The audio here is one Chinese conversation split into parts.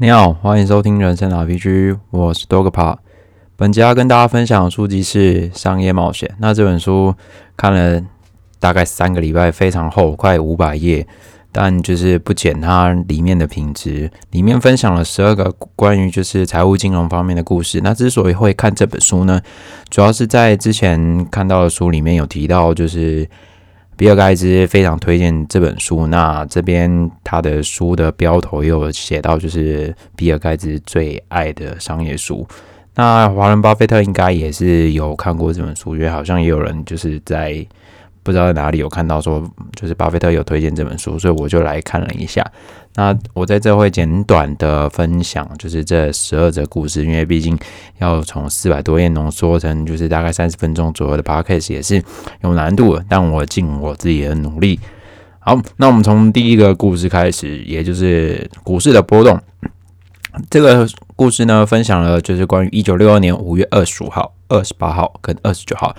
你好，欢迎收听人生 RPG，我是多个爬。本集要跟大家分享的书籍是《商业冒险》。那这本书看了大概三个礼拜，非常厚，快五百页，但就是不减它里面的品质。里面分享了十二个关于就是财务金融方面的故事。那之所以会看这本书呢，主要是在之前看到的书里面有提到，就是。比尔盖茨非常推荐这本书。那这边他的书的标头也有写到，就是比尔盖茨最爱的商业书。那华人巴菲特应该也是有看过这本书，因为好像也有人就是在。不知道在哪里有看到说，就是巴菲特有推荐这本书，所以我就来看了一下。那我在这会简短的分享，就是这十二则故事，因为毕竟要从四百多页浓缩成就是大概三十分钟左右的 p o c a s t 也是有难度的，但我尽我自己的努力。好，那我们从第一个故事开始，也就是股市的波动。这个故事呢，分享了就是关于一九六二年五月二十五号、二十八号跟二十九号。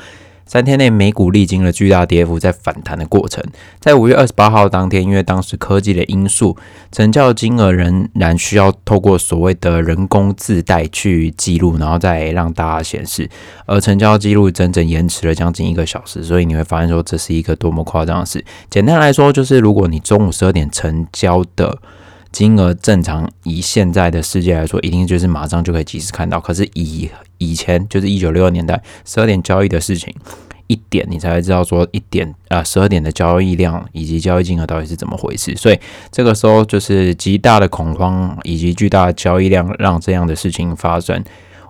三天内，美股历经了巨大跌幅，在反弹的过程。在五月二十八号当天，因为当时科技的因素，成交金额仍然需要透过所谓的人工自带去记录，然后再让大家显示。而成交记录整整延迟了将近一个小时，所以你会发现说这是一个多么夸张的事。简单来说，就是如果你中午十二点成交的金额，正常以现在的世界来说，一定就是马上就可以及时看到。可是以以前就是一九六二年代十二点交易的事情，一点你才会知道说一点啊十二点的交易量以及交易金额到底是怎么回事。所以这个时候就是极大的恐慌以及巨大的交易量让这样的事情发生。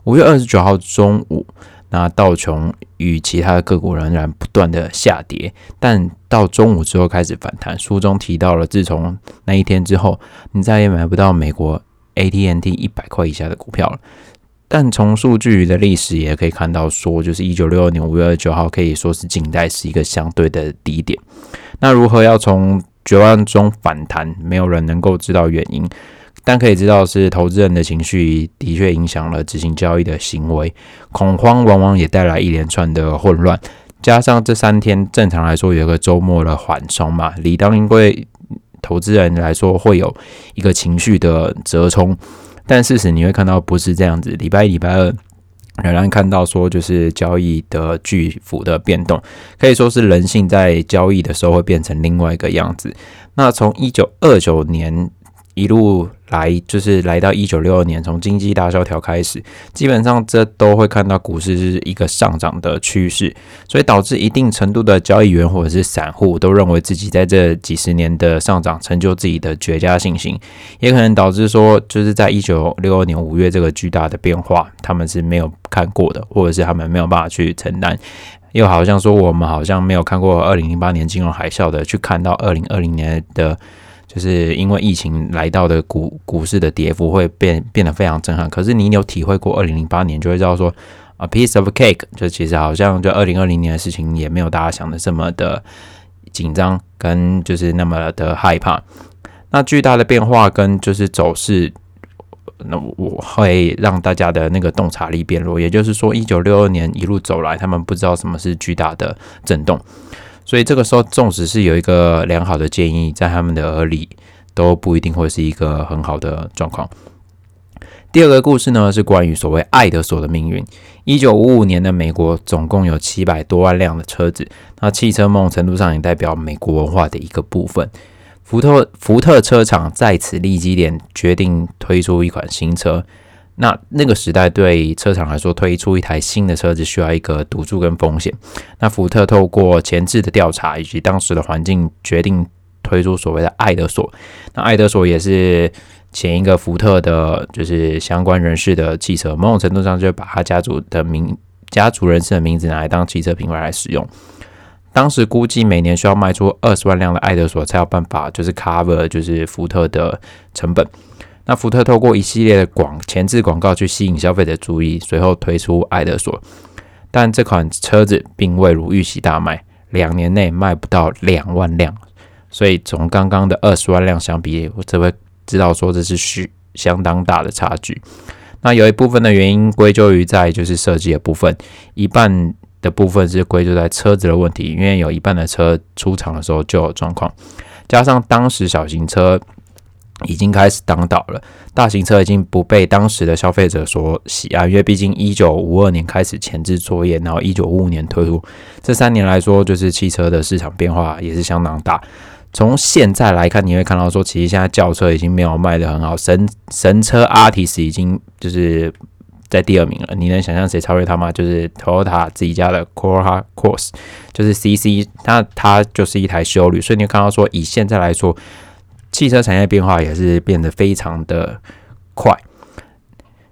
五月二十九号中午，那道琼与其他的个股仍然不断的下跌，但到中午之后开始反弹。书中提到了，自从那一天之后，你再也买不到美国 AT&T 一百块以下的股票了。但从数据的历史也可以看到，说就是一九六二年五月二十九号可以说是近代是一个相对的低点。那如何要从绝望中反弹，没有人能够知道原因，但可以知道是投资人的情绪的确影响了执行交易的行为，恐慌往往也带来一连串的混乱。加上这三天正常来说有个周末的缓冲嘛，理当因为投资人来说会有一个情绪的折冲。但事实你会看到不是这样子，礼拜一、礼拜二仍然看到说就是交易的巨幅的变动，可以说是人性在交易的时候会变成另外一个样子。那从一九二九年一路。来就是来到一九六二年，从经济大萧条开始，基本上这都会看到股市是一个上涨的趋势，所以导致一定程度的交易员或者是散户都认为自己在这几十年的上涨成就自己的绝佳信心，也可能导致说就是在一九六二年五月这个巨大的变化，他们是没有看过的，或者是他们没有办法去承担，又好像说我们好像没有看过二零零八年金融海啸的，去看到二零二零年的。就是因为疫情来到的股股市的跌幅会变变得非常震撼。可是你有体会过二零零八年，就会知道说，a piece of cake，就其实好像就二零二零年的事情也没有大家想的这么的紧张，跟就是那么的害怕。那巨大的变化跟就是走势，那我会让大家的那个洞察力变弱。也就是说，一九六二年一路走来，他们不知道什么是巨大的震动。所以这个时候，纵使是有一个良好的建议在他们的耳里，都不一定会是一个很好的状况。第二个故事呢，是关于所谓爱德索的命运。一九五五年的美国总共有七百多万辆的车子，那汽车某种程度上也代表美国文化的一个部分。福特福特车厂在此立基点决定推出一款新车。那那个时代对车厂来说，推出一台新的车子需要一个赌注跟风险。那福特透过前置的调查以及当时的环境，决定推出所谓的爱德索。那爱德索也是前一个福特的，就是相关人士的汽车，某种程度上就把他家族的名、家族人士的名字拿来当汽车品牌来使用。当时估计每年需要卖出二十万辆的爱德索，才有办法就是 cover 就是福特的成本。那福特透过一系列的广前置广告去吸引消费者注意，随后推出爱德索，但这款车子并未如预期大卖，两年内卖不到两万辆，所以从刚刚的二十万辆相比，我这会知道说这是需相当大的差距。那有一部分的原因归咎于在就是设计的部分，一半的部分是归咎在车子的问题，因为有一半的车出厂的时候就有状况，加上当时小型车。已经开始当道了。大型车已经不被当时的消费者所喜爱，因为毕竟一九五二年开始前置作业，然后一九五五年推出，这三年来说，就是汽车的市场变化也是相当大。从现在来看，你会看到说，其实现在轿车已经没有卖的很好，神神车 Artis 已经就是在第二名了。你能想象谁超越他吗？就是 Toyota 自己家的 Corolla Cross，就是 CC，那它就是一台修旅。所以你看到说，以现在来说，汽车产业变化也是变得非常的快。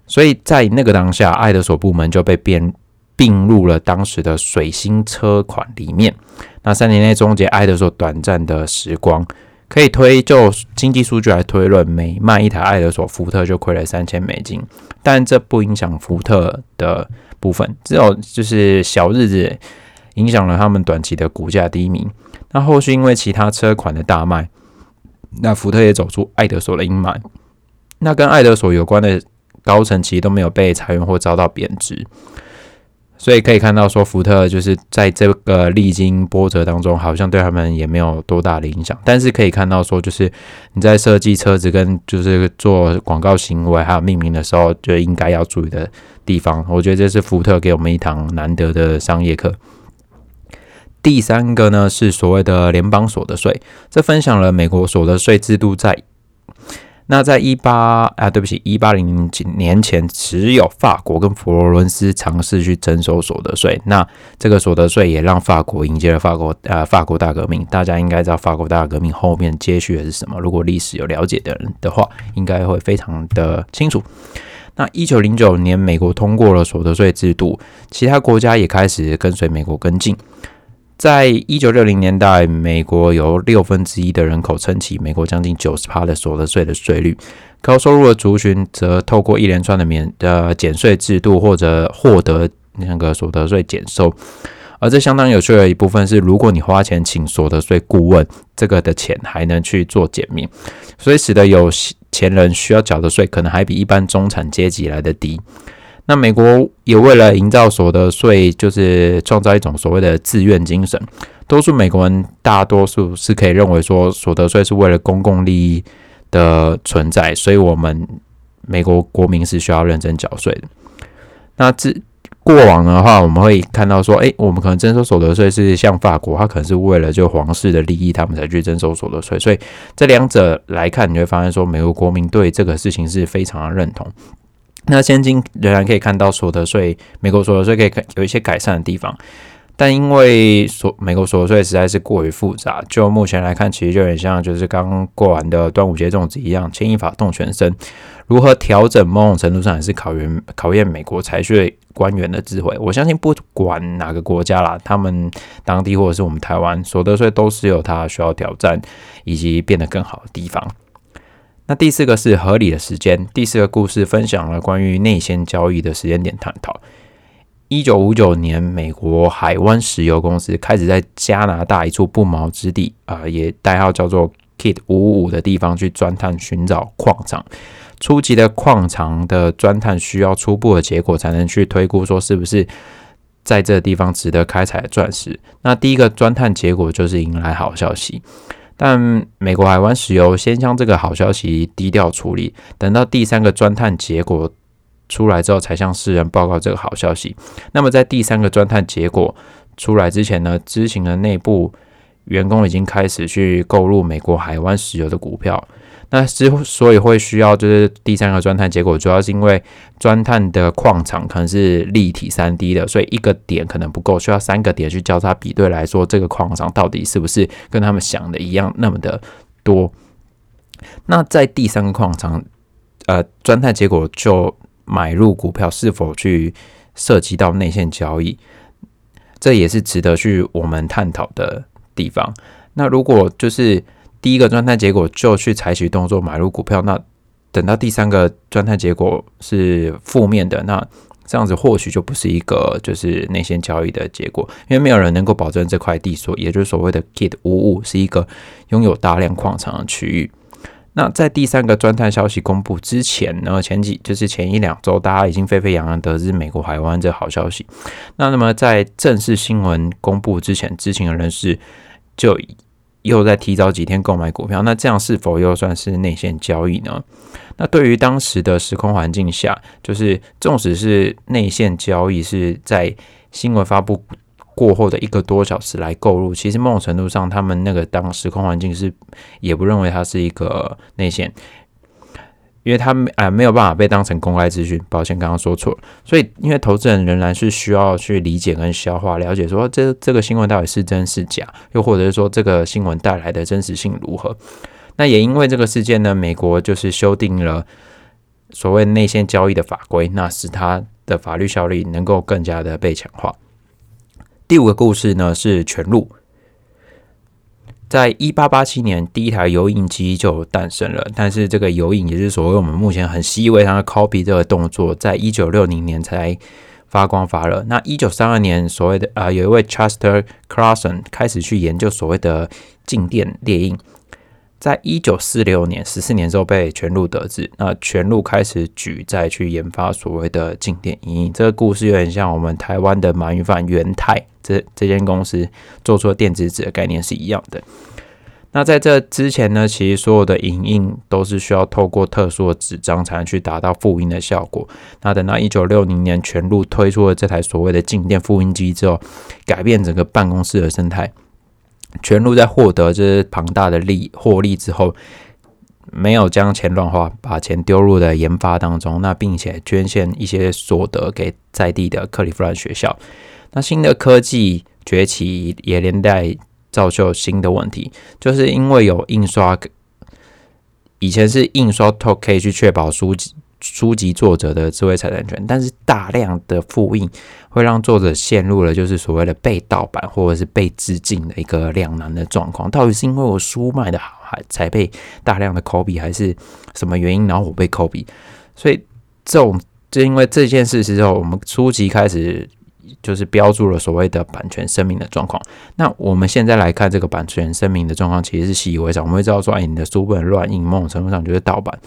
所以在那个当下，爱德所部门就被变。并入了当时的水星车款里面。那三年内终结爱德所短暂的时光，可以推就经济数据来推论，每卖一台爱德索，福特就亏了三千美金。但这不影响福特的部分，只有就是小日子影响了他们短期的股价低迷。那后续因为其他车款的大卖，那福特也走出爱德索的阴霾。那跟爱德索有关的高层其实都没有被裁员或遭到贬值。所以可以看到，说福特就是在这个历经波折当中，好像对他们也没有多大的影响。但是可以看到，说就是你在设计车子跟就是做广告行为还有命名的时候，就应该要注意的地方。我觉得这是福特给我们一堂难得的商业课。第三个呢是所谓的联邦所得税，这分享了美国所得税制度在。那在一八啊，对不起，一八零几年前，只有法国跟佛罗伦斯尝试去征收所得税。那这个所得税也让法国迎接了法国呃法国大革命。大家应该知道法国大革命后面接续的是什么？如果历史有了解的人的话，应该会非常的清楚。那一九零九年，美国通过了所得税制度，其他国家也开始跟随美国跟进。在一九六零年代，美国有六分之一的人口撑起美国将近九十趴的所得税的税率，高收入的族群则透过一连串的免呃减税制度或者获得那个所得税减收。而这相当有趣的一部分是，如果你花钱请所得税顾问，这个的钱还能去做减免，所以使得有钱人需要缴的税可能还比一般中产阶级来的低。那美国也为了营造所得税，就是创造一种所谓的自愿精神。多数美国人大多数是可以认为说，所得税是为了公共利益的存在，所以我们美国国民是需要认真缴税的。那这过往的话，我们会看到说，诶，我们可能征收所得税是像法国，它可能是为了就皇室的利益，他们才去征收所得税。所以这两者来看，你会发现说，美国国民对这个事情是非常的认同。那现今仍然可以看到所得税，美国所得税可以有一些改善的地方，但因为所美国所得税实在是过于复杂，就目前来看，其实就有点像就是刚过完的端午节粽子一样，牵一发动全身。如何调整，某种程度上也是考验考验美国财税官员的智慧。我相信不管哪个国家啦，他们当地或者是我们台湾，所得税都是有它需要挑战以及变得更好的地方。那第四个是合理的时间。第四个故事分享了关于内线交易的时间点探讨。一九五九年，美国海湾石油公司开始在加拿大一处不毛之地，啊，也代号叫做 Kit 五五五的地方去钻探寻找矿场。初级的矿场的钻探需要初步的结果，才能去推估说是不是在这个地方值得开采钻石。那第一个钻探结果就是迎来好消息。但美国海湾石油先将这个好消息低调处理，等到第三个钻探结果出来之后，才向世人报告这个好消息。那么在第三个钻探结果出来之前呢，知情的内部员工已经开始去购入美国海湾石油的股票。那之所以会需要就是第三个钻探结果，主要是因为钻探的矿场可能是立体三 D 的，所以一个点可能不够，需要三个点去交叉比对来说，这个矿场到底是不是跟他们想的一样那么的多？那在第三个矿场，呃，钻探结果就买入股票是否去涉及到内线交易，这也是值得去我们探讨的地方。那如果就是第一个钻探结果就去采取动作买入股票，那等到第三个钻探结果是负面的，那这样子或许就不是一个就是内线交易的结果，因为没有人能够保证这块地所，也就是所谓的 Kit 五五是一个拥有大量矿场的区域。那在第三个钻探消息公布之前呢，前几就是前一两周，大家已经沸沸扬扬得知美国海湾这好消息。那那么在正式新闻公布之前，知情的人士就。又在提早几天购买股票，那这样是否又算是内线交易呢？那对于当时的时空环境下，就是纵使是内线交易是在新闻发布过后的一个多小时来购入，其实某种程度上，他们那个当时空环境是也不认为它是一个内线。因为他啊没有办法被当成公开资讯，抱歉刚刚说错了。所以，因为投资人仍然是需要去理解跟消化、了解，说这这个新闻到底是真是假，又或者是说这个新闻带来的真实性如何。那也因为这个事件呢，美国就是修订了所谓内线交易的法规，那使它的法律效力能够更加的被强化。第五个故事呢是全路。在一八八七年，第一台油印机就诞生了。但是，这个油印也是所谓我们目前很习以为常的 copy 这个动作，在一九六零年才发光发热。那一九三二年，所谓的啊，有一位 Chester Clarkson 开始去研究所谓的静电列印。在一九四六年，十四年之后被全路得知，那全路开始举债去研发所谓的静电影印。这个故事有点像我们台湾的马云饭元泰这这间公司做出电子纸的概念是一样的。那在这之前呢，其实所有的影印都是需要透过特殊的纸张才能去达到复印的效果。那等到一九六零年全路推出了这台所谓的静电复印机之后，改变整个办公室的生态。全路在获得这庞大的利获利之后，没有将钱乱花，把钱丢入了研发当中，那并且捐献一些所得给在地的克利夫兰学校。那新的科技崛起也连带造就新的问题，就是因为有印刷，以前是印刷透可以去确保书籍。书籍作者的智慧财产权，但是大量的复印会让作者陷入了就是所谓的被盗版或者是被致敬的一个两难的状况。到底是因为我书卖的好，还才被大量的 copy，还是什么原因，然后我被 copy？所以这种就因为这件事之后，我们书籍开始。就是标注了所谓的版权声明的状况。那我们现在来看这个版权声明的状况，其实是习以为常。我们会知道说，哎，你的书不能乱印，某种程度上就是盗版。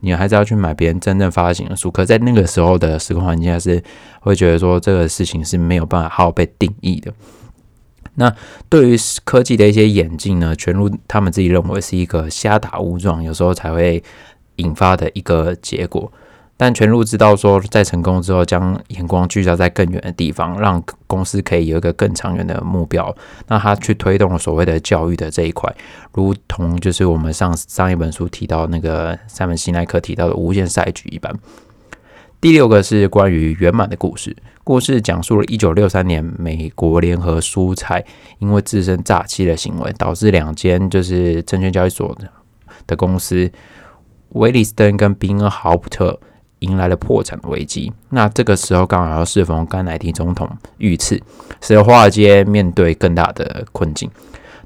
你还是要去买别人真正发行的书。可在那个时候的时空环境下，是会觉得说这个事情是没有办法好被定义的。那对于科技的一些演进呢，全如他们自己认为是一个瞎打误撞，有时候才会引发的一个结果。但全路知道说，在成功之后，将眼光聚焦在更远的地方，让公司可以有一个更长远的目标。那他去推动了所谓的教育的这一块，如同就是我们上上一本书提到那个塞门西奈克提到的无限赛局一般。第六个是关于圆满的故事，故事讲述了一九六三年美国联合蔬菜因为自身诈欺的行为，导致两间就是证券交易所的公司威利斯登跟宾恩豪普特。迎来了破产的危机。那这个时候刚好要适逢甘乃迪总统遇刺，使得华尔街面对更大的困境。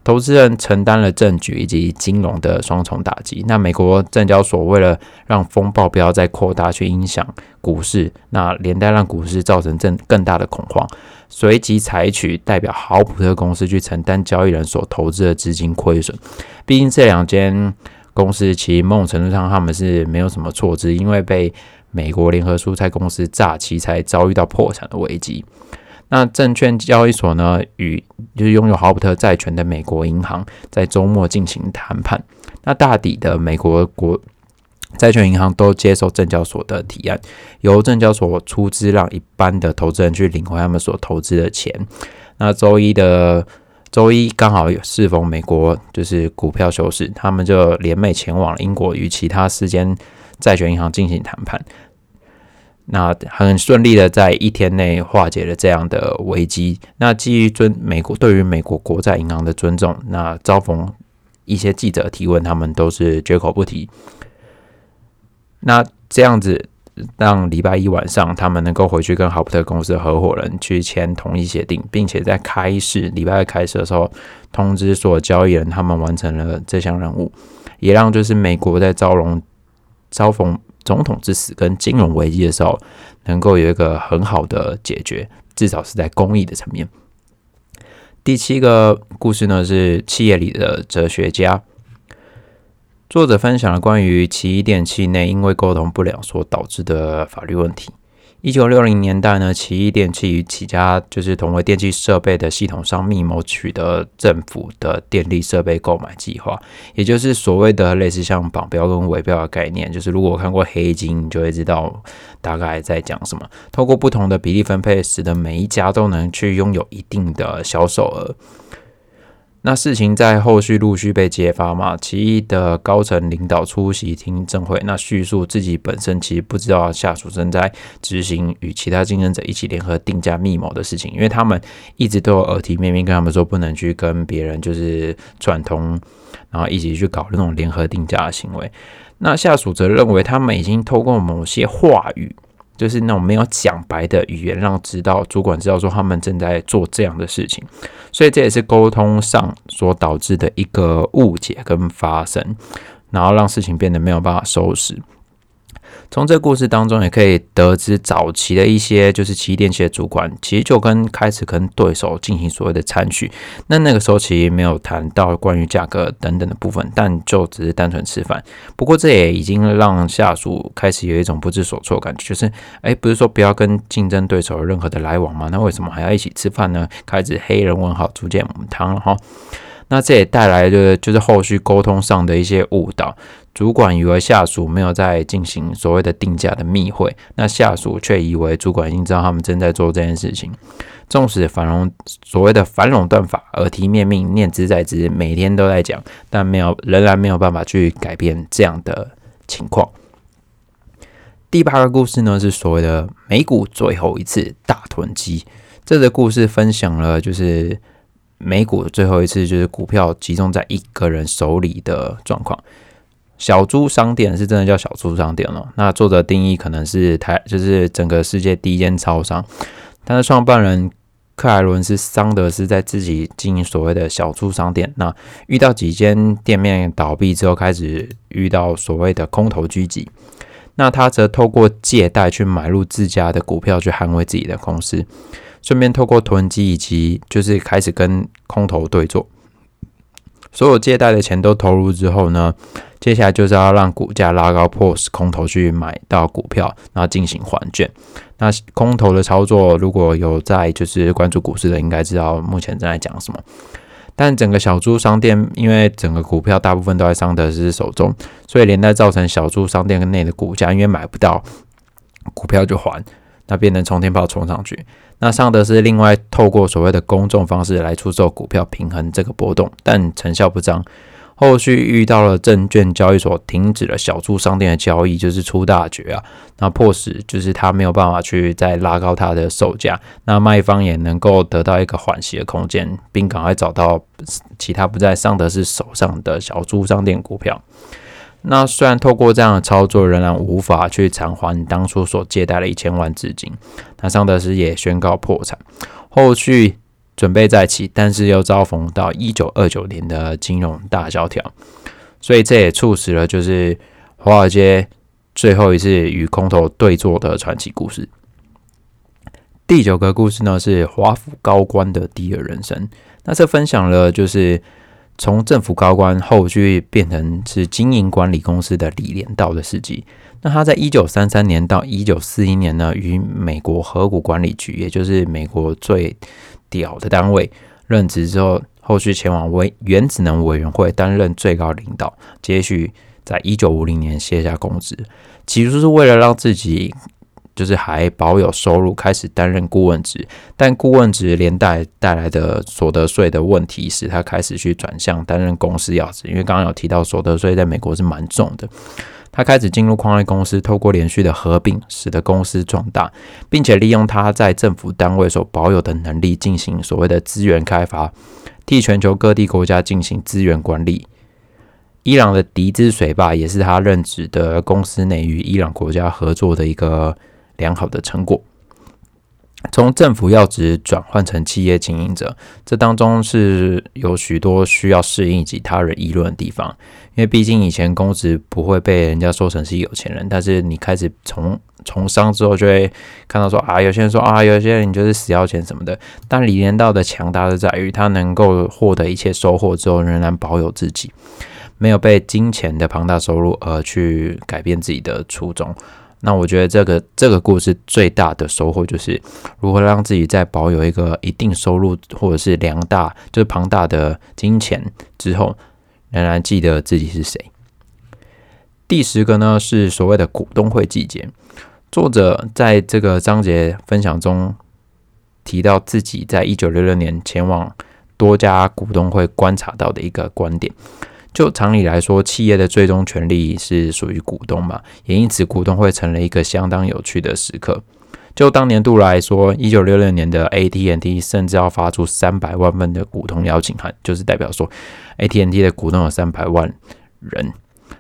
投资人承担了政局以及金融的双重打击。那美国证交所为了让风暴不要再扩大，去影响股市，那连带让股市造成更更大的恐慌，随即采取代表豪普特公司去承担交易人所投资的资金亏损。毕竟这两间公司其实某种程度上他们是没有什么错字，因为被美国联合蔬菜公司炸期才遭遇到破产的危机。那证券交易所呢，与就是拥有豪普特债权的美国银行在周末进行谈判。那大抵的美国国债券银行都接受证交所的提案，由证交所出资让一般的投资人去领回他们所投资的钱。那周一的周一刚好适逢美国就是股票休市，他们就联袂前往英国与其他四间。债权银行进行谈判，那很顺利的在一天内化解了这样的危机。那基于尊美国对于美国国债银行的尊重，那遭逢一些记者提问，他们都是绝口不提。那这样子让礼拜一晚上他们能够回去跟豪普特公司合伙人去签同意协定，并且在开市礼拜二开始的时候通知所有交易人，他们完成了这项任务，也让就是美国在招融。遭逢总统之死跟金融危机的时候，能够有一个很好的解决，至少是在公益的层面。第七个故事呢，是企业里的哲学家。作者分享了关于奇异电器内因为沟通不良所导致的法律问题。一九六零年代呢，奇异电器与几家就是同为电气设备的系统商密谋取得政府的电力设备购买计划，也就是所谓的类似像绑标跟尾标的概念。就是如果看过黑金，你就会知道大概在讲什么。透过不同的比例分配，使得每一家都能去拥有一定的销售额。那事情在后续陆续被揭发嘛？奇异的高层领导出席听证会，那叙述自己本身其实不知道下属正在执行与其他竞争者一起联合定价密谋的事情，因为他们一直都有耳提面命跟他们说不能去跟别人就是串通，然后一起去搞那种联合定价的行为。那下属则认为他们已经透过某些话语。就是那种没有讲白的语言，让知道主管知道说他们正在做这样的事情，所以这也是沟通上所导致的一个误解跟发生，然后让事情变得没有办法收拾。从这个故事当中，也可以得知早期的一些就是奇异电器的主管，其实就跟开始跟对手进行所谓的参叙。那那个时候其实没有谈到关于价格等等的部分，但就只是单纯吃饭。不过这也已经让下属开始有一种不知所措感觉，就是哎，不是说不要跟竞争对手有任何的来往吗？那为什么还要一起吃饭呢？开始黑人问号逐渐母汤了哈。那这也带来的就是后续沟通上的一些误导。主管以为下属没有在进行所谓的定价的密会，那下属却以为主管已经知道他们正在做这件事情。纵使反垄所谓的反垄断法耳提面命、念之在之，每天都在讲，但没有仍然没有办法去改变这样的情况。第八个故事呢，是所谓的美股最后一次大囤积。这个故事分享了就是美股最后一次就是股票集中在一个人手里的状况。小猪商店是真的叫小猪商店哦。那作者定义可能是台，就是整个世界第一间超商。但是创办人克莱伦斯桑德斯在自己经营所谓的小猪商店。那遇到几间店面倒闭之后，开始遇到所谓的空头狙击。那他则透过借贷去买入自家的股票，去捍卫自己的公司，顺便透过囤积以及就是开始跟空头对坐。所有借贷的钱都投入之后呢？接下来就是要让股价拉高，迫使空头去买到股票，然后进行还券。那空头的操作，如果有在就是关注股市的，应该知道目前正在讲什么。但整个小猪商店，因为整个股票大部分都在桑德斯手中，所以连带造成小猪商店内的股价，因为买不到股票就还，那变成冲天炮冲上去。那尚德斯另外透过所谓的公众方式来出售股票，平衡这个波动，但成效不彰。后续遇到了证券交易所停止了小猪商店的交易，就是出大绝啊！那迫使就是他没有办法去再拉高它的售价，那卖方也能够得到一个缓息的空间，并赶快找到其他不在尚德斯手上的小猪商店股票。那虽然透过这样的操作，仍然无法去偿还当初所借贷的一千万资金，那桑德斯也宣告破产。后续。准备再起，但是又遭逢到一九二九年的金融大萧条，所以这也促使了就是华尔街最后一次与空头对坐的传奇故事。第九个故事呢是华府高官的第二人生，那这分享了就是从政府高官后续变成是经营管理公司的李连道的事迹。那他在一九三三年到一九四一年呢，与美国河谷管理局，也就是美国最屌的单位任职之后，后续前往为原子能委员会担任最高领导，接续在一九五零年卸下公职，起初是为了让自己就是还保有收入，开始担任顾问职，但顾问职连带带来的所得税的问题，使他开始去转向担任公司要职，因为刚刚有提到所得税在美国是蛮重的。他开始进入矿业公司，透过连续的合并，使得公司壮大，并且利用他在政府单位所保有的能力，进行所谓的资源开发，替全球各地国家进行资源管理。伊朗的迪兹水坝也是他任职的公司内与伊朗国家合作的一个良好的成果。从政府要职转换成企业经营者，这当中是有许多需要适应及他人议论的地方。因为毕竟以前公职不会被人家说成是有钱人，但是你开始从从商之后，就会看到说啊，有些人说啊，有些人就是死要钱什么的。但李连道的强大是在于，他能够获得一切收获之后，仍然保有自己，没有被金钱的庞大收入而去改变自己的初衷。那我觉得这个这个故事最大的收获就是如何让自己在保有一个一定收入或者是良大就是庞大的金钱之后，仍然记得自己是谁。第十个呢是所谓的股东会季节，作者在这个章节分享中提到自己在一九六六年前往多家股东会观察到的一个观点。就常理来说，企业的最终权利是属于股东嘛，也因此股东会成了一个相当有趣的时刻。就当年度来说，一九六六年的 AT&T 甚至要发出三百万份的股东邀请函，就是代表说 AT&T 的股东有三百万人。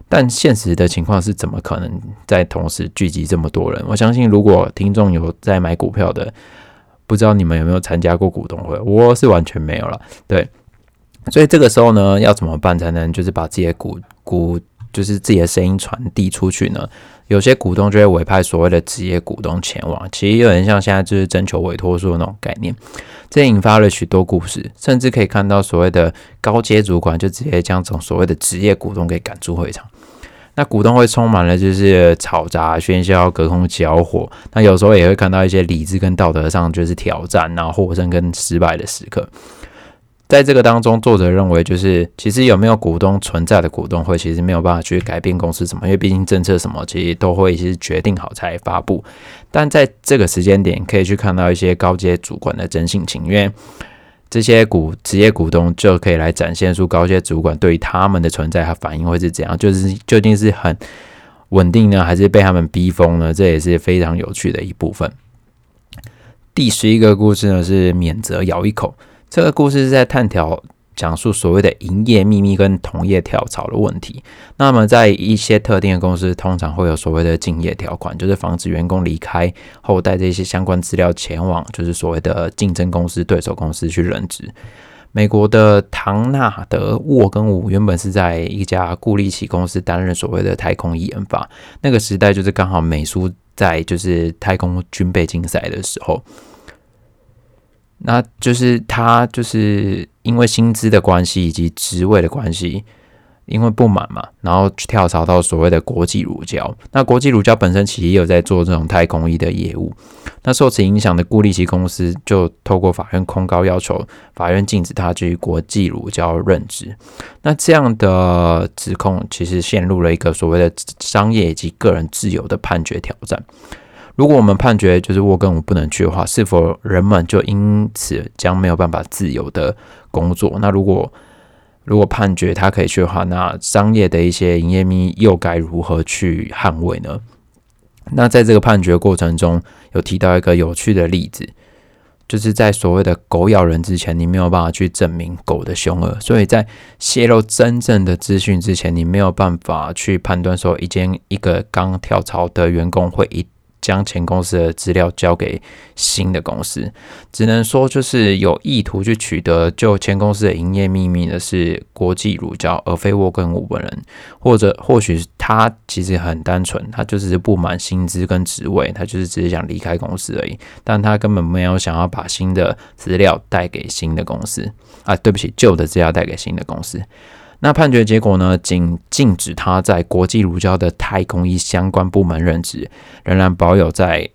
但现实的情况是怎么可能在同时聚集这么多人？我相信，如果听众有在买股票的，不知道你们有没有参加过股东会？我是完全没有了。对。所以这个时候呢，要怎么办才能就是把自己的股股，就是自己的声音传递出去呢？有些股东就会委派所谓的职业股东前往，其实有点像现在就是征求委托书的那种概念。这引发了许多故事，甚至可以看到所谓的高阶主管就直接将从所谓的职业股东给赶出会场。那股东会充满了就是吵杂、喧嚣、隔空交火。那有时候也会看到一些理智跟道德上就是挑战，然后获胜跟失败的时刻。在这个当中，作者认为，就是其实有没有股东存在的股东会，其实没有办法去改变公司什么，因为毕竟政策什么其实都会是决定好才发布。但在这个时间点，可以去看到一些高阶主管的真性情，因为这些股职业股东就可以来展现出高阶主管对于他们的存在和反应会是怎样，就是究竟是很稳定呢，还是被他们逼疯呢？这也是非常有趣的一部分。第十一个故事呢，是免责咬一口。这个故事是在探讨讲述所谓的营业秘密跟同业跳槽的问题。那么，在一些特定的公司，通常会有所谓的竞业条款，就是防止员工离开后带这些相关资料前往，就是所谓的竞争公司、对手公司去任职。美国的唐纳德沃根伍原本是在一家固力奇公司担任所谓的太空研发，那个时代就是刚好美苏在就是太空军备竞赛的时候。那就是他就是因为薪资的关系以及职位的关系，因为不满嘛，然后去跳槽到所谓的国际乳胶。那国际乳胶本身其实也有在做这种太空衣的业务。那受此影响的顾立奇公司就透过法院控告，要求法院禁止他于国际乳胶任职。那这样的指控其实陷入了一个所谓的商业以及个人自由的判决挑战。如果我们判决就是沃根我不能去的话，是否人们就因此将没有办法自由的工作？那如果如果判决他可以去的话，那商业的一些营业秘密又该如何去捍卫呢？那在这个判决过程中，有提到一个有趣的例子，就是在所谓的狗咬人之前，你没有办法去证明狗的凶恶，所以在泄露真正的资讯之前，你没有办法去判断说一间一个刚跳槽的员工会一。将前公司的资料交给新的公司，只能说就是有意图去取得就前公司的营业秘密的是国际乳胶，而非沃根伍本人，或者或许他其实很单纯，他就是不满薪资跟职位，他就是只是想离开公司而已，但他根本没有想要把新的资料带给新的公司。啊，对不起，旧的资料带给新的公司。那判决结果呢？仅禁止他在国际乳胶的太空衣相关部门任职，仍然保有在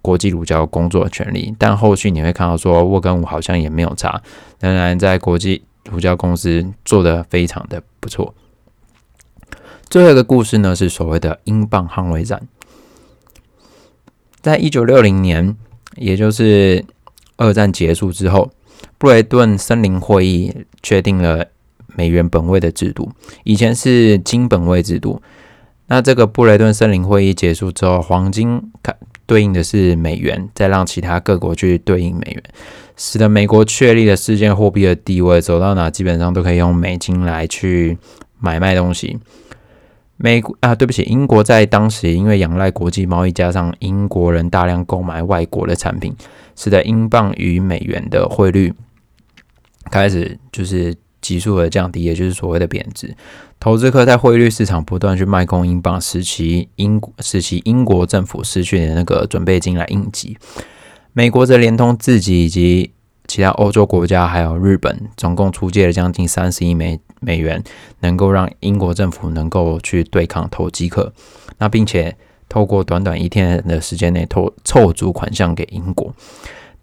国际乳胶工作的权利。但后续你会看到说，沃根伍好像也没有差，仍然在国际乳胶公司做得非常的不错。最后一个故事呢，是所谓的英镑捍卫战。在一九六零年，也就是二战结束之后，布雷顿森林会议确定了。美元本位的制度，以前是金本位制度。那这个布雷顿森林会议结束之后，黄金看对应的是美元，再让其他各国去对应美元，使得美国确立了世界货币的地位，走到哪基本上都可以用美金来去买卖东西。美国啊，对不起，英国在当时因为仰赖国际贸易，加上英国人大量购买外国的产品，使得英镑与美元的汇率开始就是。急速的降低，也就是所谓的贬值。投资客在汇率市场不断去卖空英镑，使其英使其英国政府失去的那个准备金来应急。美国则连同自己以及其他欧洲国家，还有日本，总共出借了将近三十亿美美元，能够让英国政府能够去对抗投机客。那并且透过短短一天的时间内凑凑足款项给英国。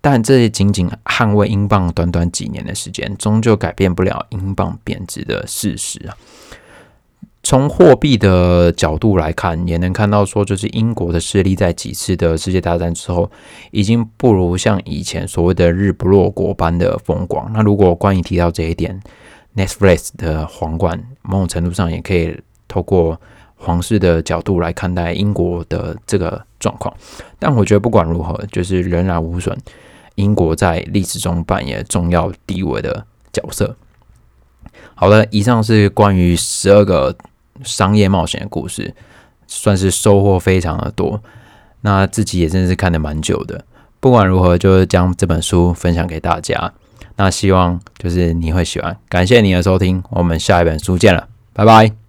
但这也仅仅捍卫英镑短短几年的时间，终究改变不了英镑贬值的事实啊。从货币的角度来看，也能看到说，就是英国的势力在几次的世界大战之后，已经不如像以前所谓的日不落国般的风光。那如果关于提到这一点，Netflix 的皇冠某种程度上也可以透过皇室的角度来看待英国的这个状况。但我觉得不管如何，就是仍然无损英国在历史中扮演重要地位的角色。好的，以上是关于十二个。商业冒险的故事，算是收获非常的多。那自己也真是看的蛮久的。不管如何，就是将这本书分享给大家。那希望就是你会喜欢。感谢你的收听，我们下一本书见了，拜拜。